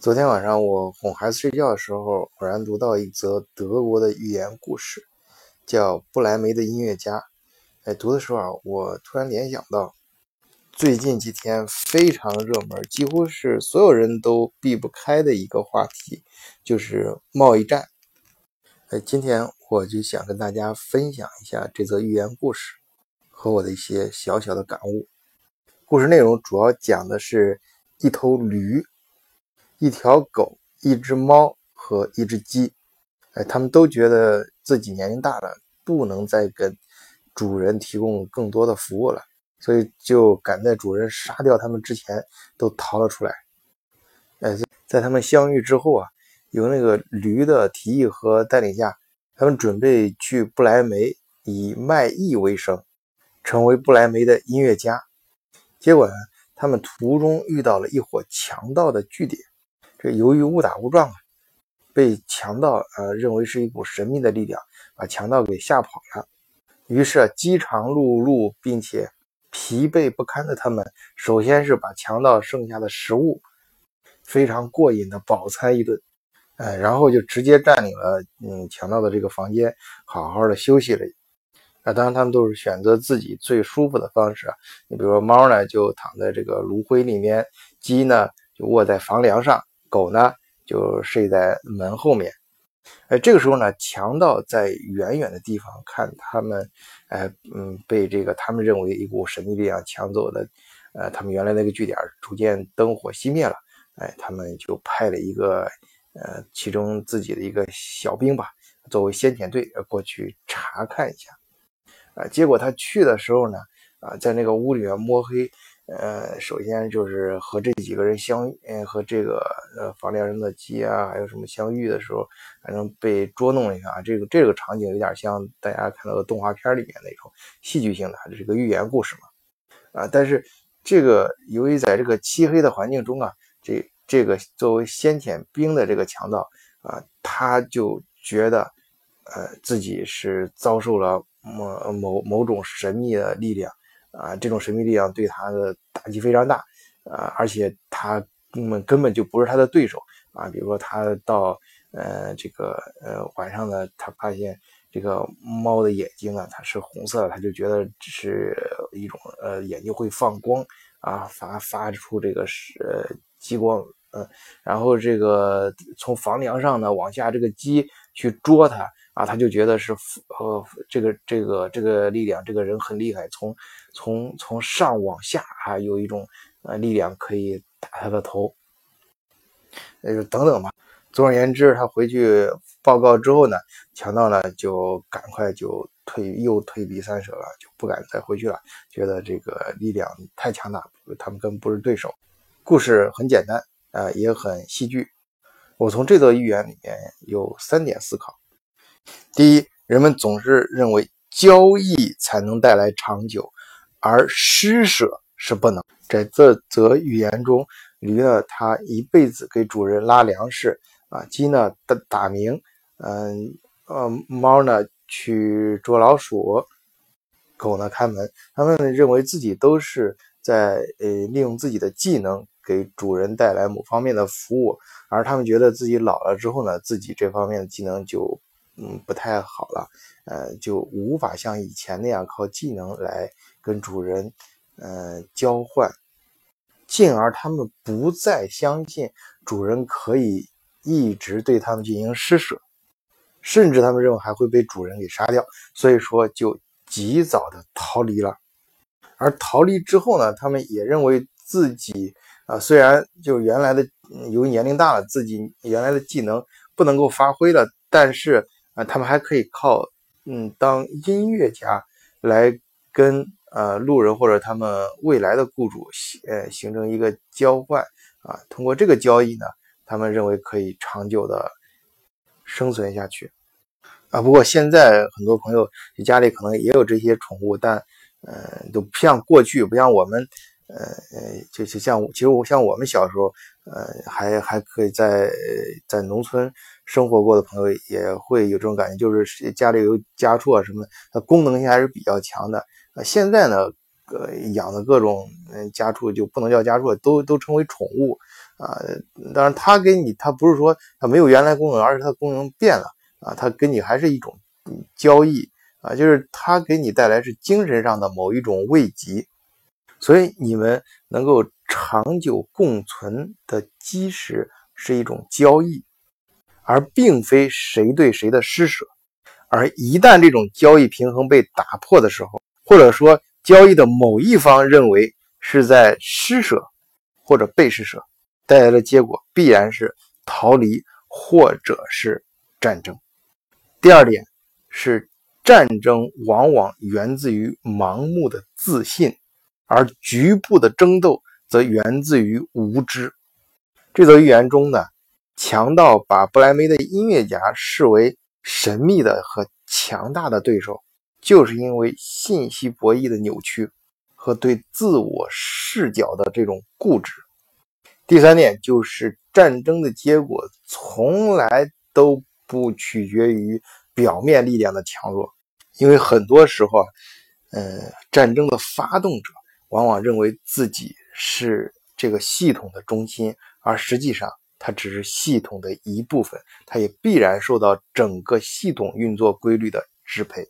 昨天晚上我哄孩子睡觉的时候，偶然读到一则德国的寓言故事，叫《不来梅的音乐家》。哎，读的时候啊，我突然联想到最近几天非常热门，几乎是所有人都避不开的一个话题，就是贸易战。哎，今天我就想跟大家分享一下这则寓言故事和我的一些小小的感悟。故事内容主要讲的是一头驴。一条狗、一只猫和一只鸡，哎，他们都觉得自己年龄大了，不能再跟主人提供更多的服务了，所以就赶在主人杀掉他们之前都逃了出来。哎，在他们相遇之后啊，由那个驴的提议和带领下，他们准备去不来梅以卖艺为生，成为不来梅的音乐家。结果呢，他们途中遇到了一伙强盗的据点。这由于误打误撞啊，被强盗呃认为是一股神秘的力量，把强盗给吓跑了。于是啊饥肠辘辘并且疲惫不堪的他们，首先是把强盗剩下的食物非常过瘾的饱餐一顿，哎，然后就直接占领了嗯强盗的这个房间，好好的休息了。那，当然他们都是选择自己最舒服的方式啊。你比如说猫呢，就躺在这个炉灰里面；鸡呢，就卧在房梁上。狗呢，就睡在门后面。哎，这个时候呢，强盗在远远的地方看他们，哎，嗯，被这个他们认为一股神秘力量抢走的，呃，他们原来那个据点逐渐灯火熄灭了。哎，他们就派了一个，呃，其中自己的一个小兵吧，作为先遣队过去查看一下。啊，结果他去的时候呢，啊，在那个屋里面摸黑。呃，首先就是和这几个人相，嗯，和这个呃房梁上的鸡啊，还有什么相遇的时候，反正被捉弄了一下。这个这个场景有点像大家看到的动画片里面那种戏剧性的，这是个寓言故事嘛。啊，但是这个由于在这个漆黑的环境中啊，这这个作为先遣兵的这个强盗啊，他就觉得呃自己是遭受了某某某种神秘的力量。啊，这种神秘力量对他的打击非常大，啊，而且他根本根本就不是他的对手啊。比如说，他到呃这个呃晚上呢，他发现这个猫的眼睛啊，它是红色的，他就觉得是一种呃眼睛会放光啊，发发出这个是呃激光，嗯，然后这个从房梁上呢往下，这个鸡去捉它。啊，他就觉得是呃，这个这个这个力量，这个人很厉害，从从从上往下啊，有一种呃力量可以打他的头，那就等等吧。总而言之，他回去报告之后呢，强盗呢就赶快就退，又退避三舍了，就不敢再回去了，觉得这个力量太强大，他们根本不是对手。故事很简单啊，也很戏剧。我从这则寓言里面有三点思考。第一，人们总是认为交易才能带来长久，而施舍是不能。在这则寓言中，驴呢，它一辈子给主人拉粮食啊；鸡呢，打打鸣，嗯呃，猫呢去捉老鼠，狗呢看门。他们认为自己都是在呃利用自己的技能给主人带来某方面的服务，而他们觉得自己老了之后呢，自己这方面的技能就。嗯，不太好了，呃，就无法像以前那样靠技能来跟主人，呃，交换，进而他们不再相信主人可以一直对他们进行施舍，甚至他们认为还会被主人给杀掉，所以说就及早的逃离了。而逃离之后呢，他们也认为自己啊，虽然就原来的由于年龄大了，自己原来的技能不能够发挥了，但是。啊，他们还可以靠嗯当音乐家来跟呃路人或者他们未来的雇主呃形成一个交换啊，通过这个交易呢，他们认为可以长久的生存下去啊。不过现在很多朋友家里可能也有这些宠物，但嗯都不像过去，不像我们呃呃就就像其实我像我们小时候呃还还可以在在农村。生活过的朋友也会有这种感觉，就是家里有家畜啊什么，它功能性还是比较强的。呃，现在呢，呃，养的各种嗯家畜就不能叫家畜，都都称为宠物啊。当然，它给你，它不是说它没有原来功能，而是它功能变了啊。它跟你还是一种交易啊，就是它给你带来是精神上的某一种慰藉。所以，你们能够长久共存的基石是一种交易，而并非谁对谁的施舍。而一旦这种交易平衡被打破的时候，或者说交易的某一方认为是在施舍或者被施舍，带来的结果必然是逃离或者是战争。第二点是，战争往往源自于盲目的自信，而局部的争斗则源自于无知。这则寓言中呢，强盗把布莱梅的音乐家视为。神秘的和强大的对手，就是因为信息博弈的扭曲和对自我视角的这种固执。第三点就是战争的结果从来都不取决于表面力量的强弱，因为很多时候啊，呃，战争的发动者往往认为自己是这个系统的中心，而实际上。它只是系统的一部分，它也必然受到整个系统运作规律的支配。